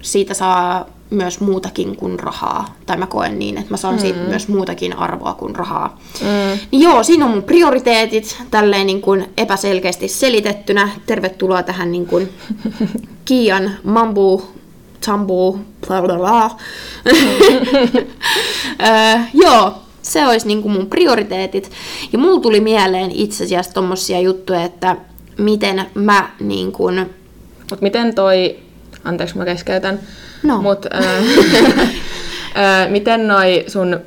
siitä saa myös muutakin kuin rahaa. Tai mä koen niin, että mä saan mm. siitä myös muutakin arvoa kuin rahaa. Mm. Niin joo, siinä on mun prioriteetit tälleen niin kuin epäselkeästi selitettynä. Tervetuloa tähän niin kuin Kian Mambu Tambu, bla bla bla. Joo, se olisi niin kuin mun prioriteetit. Ja mulla tuli mieleen itse asiassa tommosia juttuja, että miten mä niin kuin... Mut miten toi, anteeksi mä keskeytän, No. mut äh, äh, miten noi sun,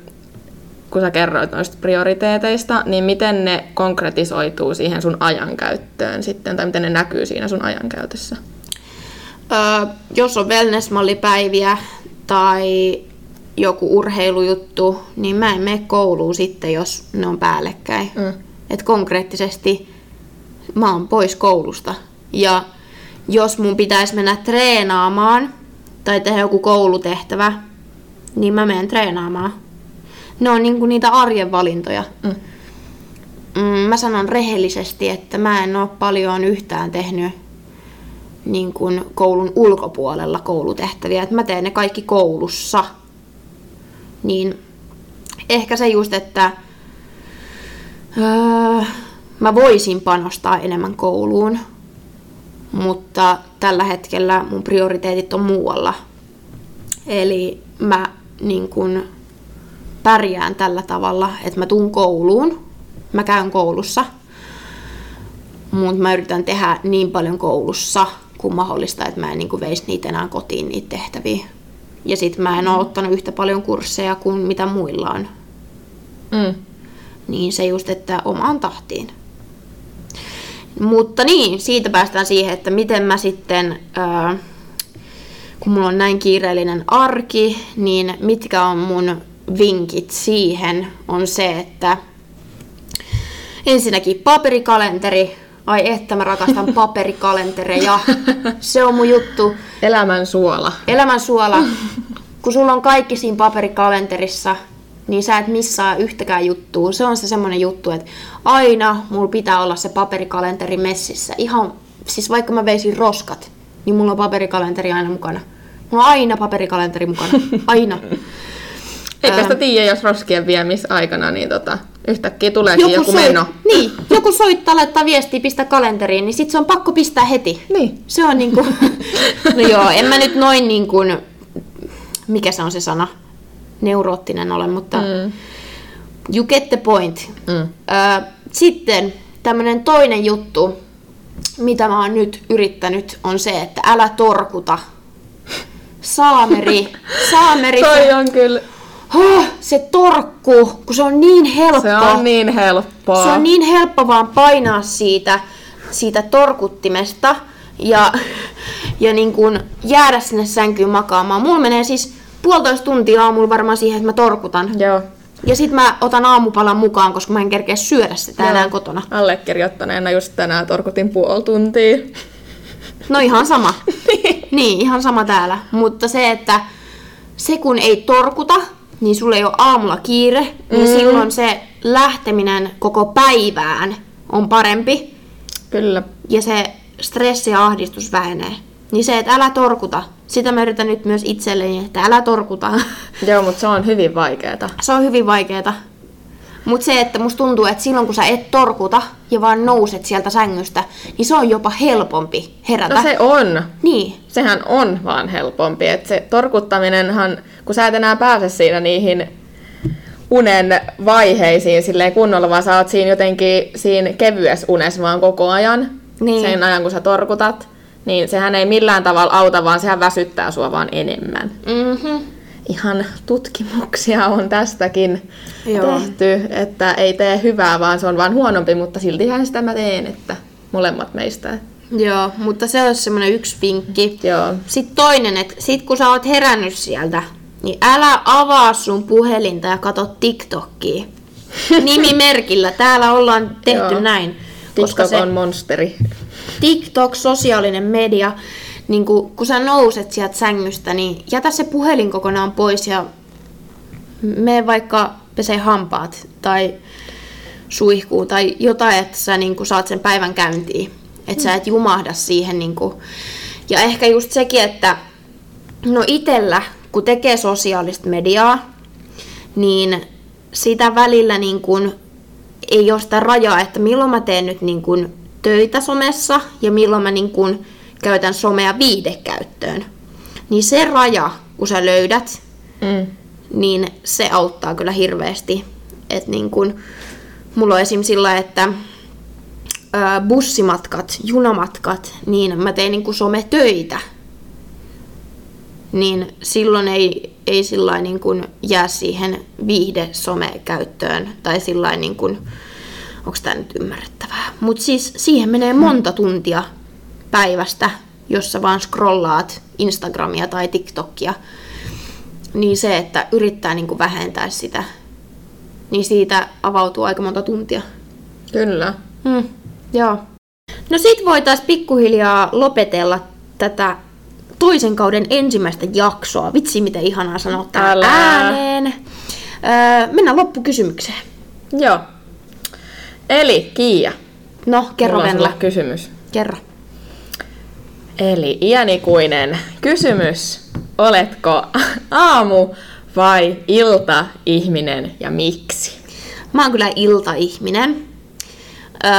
kun sä kerroit noista prioriteeteista, niin miten ne konkretisoituu siihen sun ajankäyttöön sitten, tai miten ne näkyy siinä sun ajankäytössä? Öö, jos on wellness-mallipäiviä tai joku urheilujuttu, niin mä en mene kouluun sitten, jos ne on päällekkäin. Mm. Että konkreettisesti mä oon pois koulusta. Ja jos mun pitäisi mennä treenaamaan tai tehdä joku koulutehtävä, niin mä menen treenaamaan. Ne on niinku niitä arjen valintoja. Mm. Mm, mä sanon rehellisesti, että mä en ole paljon yhtään tehnyt niin kuin koulun ulkopuolella koulutehtäviä. Et mä teen ne kaikki koulussa. Niin ehkä se just, että öö, mä voisin panostaa enemmän kouluun, mutta tällä hetkellä mun prioriteetit on muualla. Eli mä niin kun pärjään tällä tavalla, että mä tuun kouluun, mä käyn koulussa, mutta mä yritän tehdä niin paljon koulussa kuin mahdollista, että mä en niin veisi niitä enää kotiin niitä tehtäviä. Ja sit mä en ole ottanut yhtä paljon kursseja kuin mitä muilla on. Mm. Niin se just, että omaan tahtiin. Mutta niin, siitä päästään siihen, että miten mä sitten, ää, kun mulla on näin kiireellinen arki, niin mitkä on mun vinkit siihen, on se, että ensinnäkin paperikalenteri. Ai että mä rakastan paperikalentereja. Se on mun juttu. Elämän suola. Elämän suola. Kun sulla on kaikki siinä paperikalenterissa, niin sä et missaa yhtäkään juttua. Se on se semmonen juttu, että aina mulla pitää olla se paperikalenteri messissä. Ihan, siis vaikka mä veisin roskat, niin mulla on paperikalenteri aina mukana. Mulla on aina paperikalenteri mukana. Aina. Eikä sitä tiedä, jos roskien viemis aikana, niin tota, yhtäkkiä tuleekin joku, joku soit- meno. Niin, joku soittaa, laittaa viestiä, pistä kalenteriin, niin sit se on pakko pistää heti. Niin. Se on niinku, no joo, en mä nyt noin niinku, mikä se on se sana, neuroottinen ole, mutta Mm. you get the point. Mm. Ö, sitten tämmönen toinen juttu, mitä mä oon nyt yrittänyt, on se, että älä torkuta. Saameri, saameri, Toi on kyllä, oh, se torkku, kun se on niin helppo. se on niin helppoa. Se on niin helppo vaan painaa siitä, siitä torkuttimesta ja, ja niin kuin jäädä sinne sänkyyn makaamaan. Mulla menee siis puolitoista tuntia aamulla varmaan siihen, että mä torkutan. Joo. Ja sit mä otan aamupalan mukaan, koska mä en kerkeä syödä sitä Joo. enää kotona. Allekirjoittaneena just tänään torkutin puoli tuntia. No ihan sama. niin, ihan sama täällä. Mutta se, että se kun ei torkuta, niin sulla ei ole aamulla kiire, niin Mm. silloin se lähteminen koko päivään on parempi. Kyllä. ja se stressi ja ahdistus vähenee. Niin se, että älä torkuta, sitä mä yritän nyt myös itselleni, että älä torkuta. Joo, mutta se on hyvin vaikeeta. se on hyvin vaikeeta. Mutta se, että musta tuntuu, että silloin kun sä et torkuta ja vaan nouset sieltä sängystä, niin se on jopa helpompi herätä. No se on. Niin, Sehän on vaan helpompi. että se torkuttaminenhan, kun sä et enää pääse siinä niihin unen vaiheisiin silleen kunnolla, vaan sä oot siinä jotenkin siinä kevyessä unessa vaan koko ajan. Niin. Sen ajan, kun sä torkutat. Niin sehän ei millään tavalla auta, vaan sehän väsyttää sua vaan enemmän. mhm. Ihan tutkimuksia on tästäkin Joo. tehty, että ei tee hyvää, vaan se on vaan huonompi, mutta siltihän sitä mä teen, että molemmat meistä. Joo, mutta se olisi semmoinen yksi vinkki. Joo. Sitten toinen, että sit kun sä oot herännyt sieltä, niin älä avaa sun puhelinta ja katso TikTokia. Nimimerkillä. Täällä ollaan tehty Joo. näin. Koska TikTok se on monsteri. TikTok, sosiaalinen media, niin kun, kun sä nouset sieltä sängystä, niin jätä se puhelin kokonaan pois ja mene vaikka pesee hampaat tai suihkuu tai jotain, että sä niin saat sen päivän käyntiin. Että sä et jumahda siihen. Niin. Ja ehkä just sekin, että no itellä, kun tekee sosiaalista mediaa, niin sitä välillä niin kuin ei ole sitä rajaa, että milloin mä teen nyt niin kuin töitä somessa ja milloin mä niin kuin käytän somea viidekäyttöön. Niin se raja, kun sä löydät, Mm. niin se auttaa kyllä hirveästi. Et niin kun, mulla on esim. sillä, että ää, bussimatkat, junamatkat, niin mä tein niin kuin sometöitä. Niin silloin ei, ei sillä niin kuin jää siihen viihde somekäyttöön tai sillä niin kuin, onko tämä nyt ymmärrettävää. Mutta siis siihen menee monta tuntia päivästä, jos sä vaan scrollaat Instagramia tai TikTokia. Niin se, että yrittää niin kuin vähentää sitä, niin siitä avautuu aika monta tuntia. Kyllä. Mm, joo. No sit voitais pikkuhiljaa lopetella tätä toisen kauden ensimmäistä jaksoa. Vitsi, miten ihanaa sanoa ääneen. Öö, mennään loppukysymykseen. Joo. Eli Kiia, No, kerro Venla. kysymys. Kerro. Eli iänikuinen kysymys. Oletko aamu vai ilta-ihminen ja miksi? Mä oon kyllä iltaihminen, öö,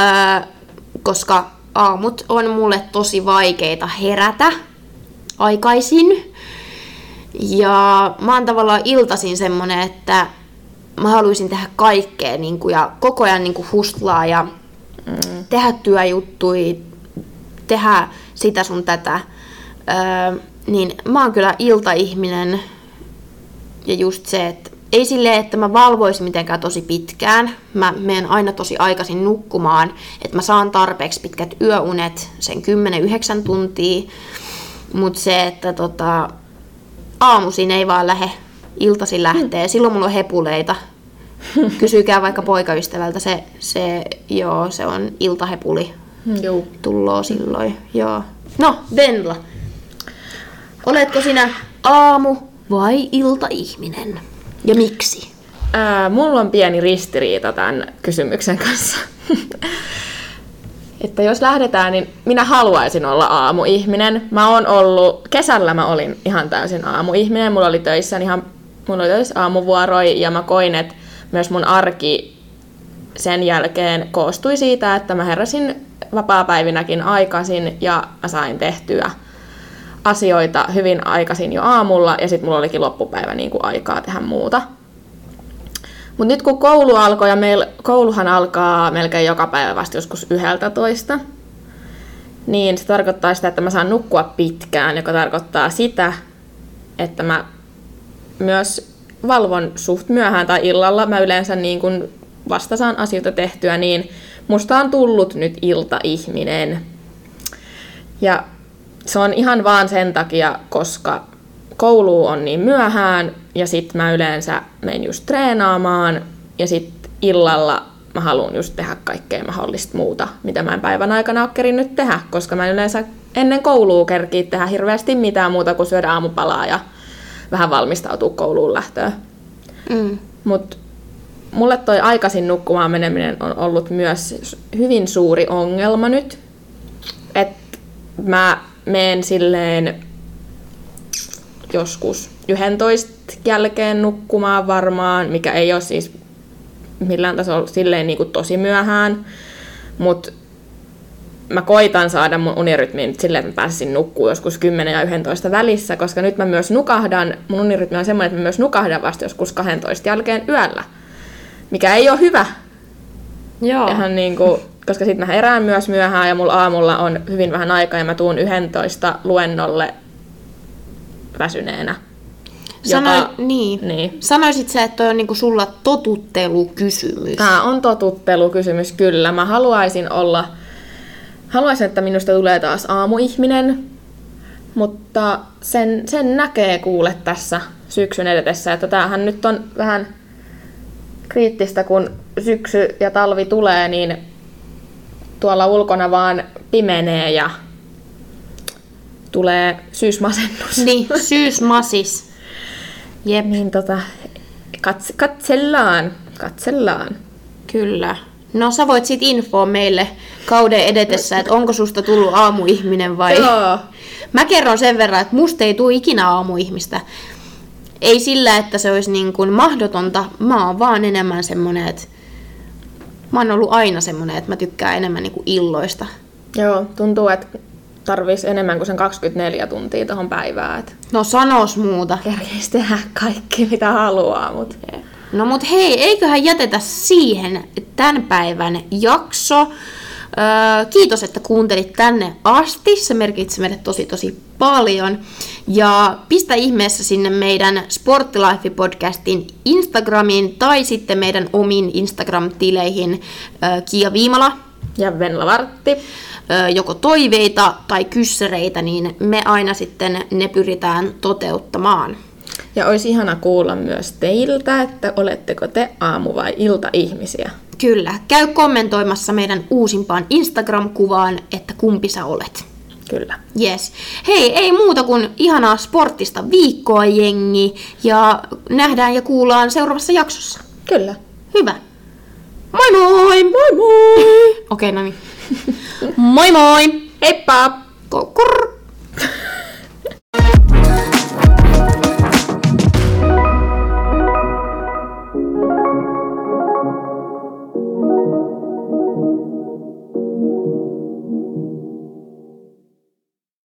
koska aamut on mulle tosi vaikeita herätä aikaisin. Ja mä oon tavallaan iltaisin semmonen, että mä haluaisin tehdä kaikkea niin kuin, ja koko ajan niin kuin hustlaa ja mm. tehdä työjuttui, tehdä sitä sun tätä. Öö, niin mä oon kyllä iltaihminen ja just se, että ei silleen, että mä valvoisin mitenkään tosi pitkään. Mä menen aina tosi aikaisin nukkumaan, että mä saan tarpeeksi pitkät yöunet, sen 10-9 tuntia. Mutta se, että tota, aamuisin ei vaan lähde, iltaisin lähtee. Silloin mulla on hepuleita. Kysykää vaikka poikaystävältä, se, se, joo, se on iltahepuli. Joo. Tulloo silloin, joo. No, Venla. Oletko sinä aamu- vai iltaihminen? Ja miksi? Ää, mulla on pieni ristiriita tämän kysymyksen kanssa. että jos lähdetään, niin minä haluaisin olla aamuihminen. Mä oon ollut, kesällä mä olin ihan täysin aamuihminen. Mulla oli töissä ihan, mulla oli töissä aamuvuoroi ja mä koin, että myös mun arki sen jälkeen koostui siitä, että mä heräsin vapaapäivinäkin aikaisin ja mä sain tehtyä asioita hyvin aikaisin jo aamulla ja sitten mulla olikin loppupäivä niin kuin aikaa tehdä muuta. Mutta nyt kun koulu alkoi, ja meil, kouluhan alkaa melkein joka päivä vasta joskus 11, niin se tarkoittaa sitä, että mä saan nukkua pitkään, joka tarkoittaa sitä, että mä myös valvon suht myöhään tai illalla. Mä yleensä niin kun vasta saan asioita tehtyä, niin musta on tullut nyt iltaihminen. Ja se on ihan vaan sen takia, koska koulu on niin myöhään ja sit mä yleensä menen just treenaamaan ja sit illalla mä haluan just tehdä kaikkea mahdollista muuta, mitä mä en päivän aikana ole kerinnyt tehdä, koska mä en yleensä ennen koulua kerkii tehdä hirveästi mitään muuta kuin syödä aamupalaa ja vähän valmistautua kouluun lähtöön. Mm. Mutta mulle toi aikaisin nukkumaan meneminen on ollut myös hyvin suuri ongelma nyt. Että mä menen silleen joskus 11 jälkeen nukkumaan varmaan, mikä ei ole siis millään tasolla silleen niin kuin tosi myöhään. Mutta mä koitan saada mun unirytmin nyt silleen, että mä pääsisin nukkuu joskus 10 ja 11 välissä, koska nyt mä myös nukahdan, mun unirytmi on semmoinen, että mä myös nukahdan vasta joskus 12 jälkeen yöllä, mikä ei ole hyvä. Joo. Ihan niin kuin, koska sitten mä herään myös myöhään ja mulla aamulla on hyvin vähän aikaa ja mä tuun 11 luennolle väsyneenä. Joka- niin. Niin. Sanoisit sä, että on niinku sulla totuttelukysymys? Tämä on totuttelukysymys, kyllä. Mä haluaisin olla, haluaisin, että minusta tulee taas aamuihminen, mutta sen, sen näkee kuule tässä syksyn edetessä, että tämähän nyt on vähän kriittistä, kun syksy ja talvi tulee, niin tuolla ulkona vaan pimenee ja tulee syysmasennus. Niin, syysmasis. Jep, Niin tota, kats, katsellaan, katsellaan. kyllä. No sä voit sit infoa meille kauden edetessä, että onko susta tullut aamuihminen vai... Joo. Mä kerron sen verran, että musta ei tule ikinä aamuihmistä. Ei sillä, että se olisi niin kuin mahdotonta. Mä oon vaan enemmän semmonen, että... Mä oon ollut aina semmonen, että mä tykkään enemmän niin kuin illoista. Joo, tuntuu, että tarvitsisi enemmän kuin sen 24 tuntia tuohon päivään, että No sanos muuta. kerkeisi tehdä kaikki mitä haluaa, mutta No mut hei, eiköhän jätetä siihen tämän päivän jakso. Öö, kiitos, että kuuntelit tänne asti. Se merkitsee meille tosi tosi paljon. Ja pistä ihmeessä sinne meidän Sporttilife-podcastin Instagramiin tai sitten meidän omiin Instagram-tileihin öö, Kia Viimala, ja Venla Vartti. joko toiveita tai kyssäreitä, niin me aina sitten ne pyritään toteuttamaan. Ja olisi ihana kuulla myös teiltä, että oletteko te aamu- vai ilta-ihmisiä. Kyllä, käy kommentoimassa meidän uusimpaan Instagram-kuvaan, että kumpi sä olet. Kyllä. Yes. Hei, ei muuta kuin ihanaa sporttista viikkoa jengi ja nähdään ja kuullaan seuraavassa jaksossa. Kyllä. Hyvä. Moi moi! Moi moi! Okei, no niin. moi moi! Heippa! Kurr.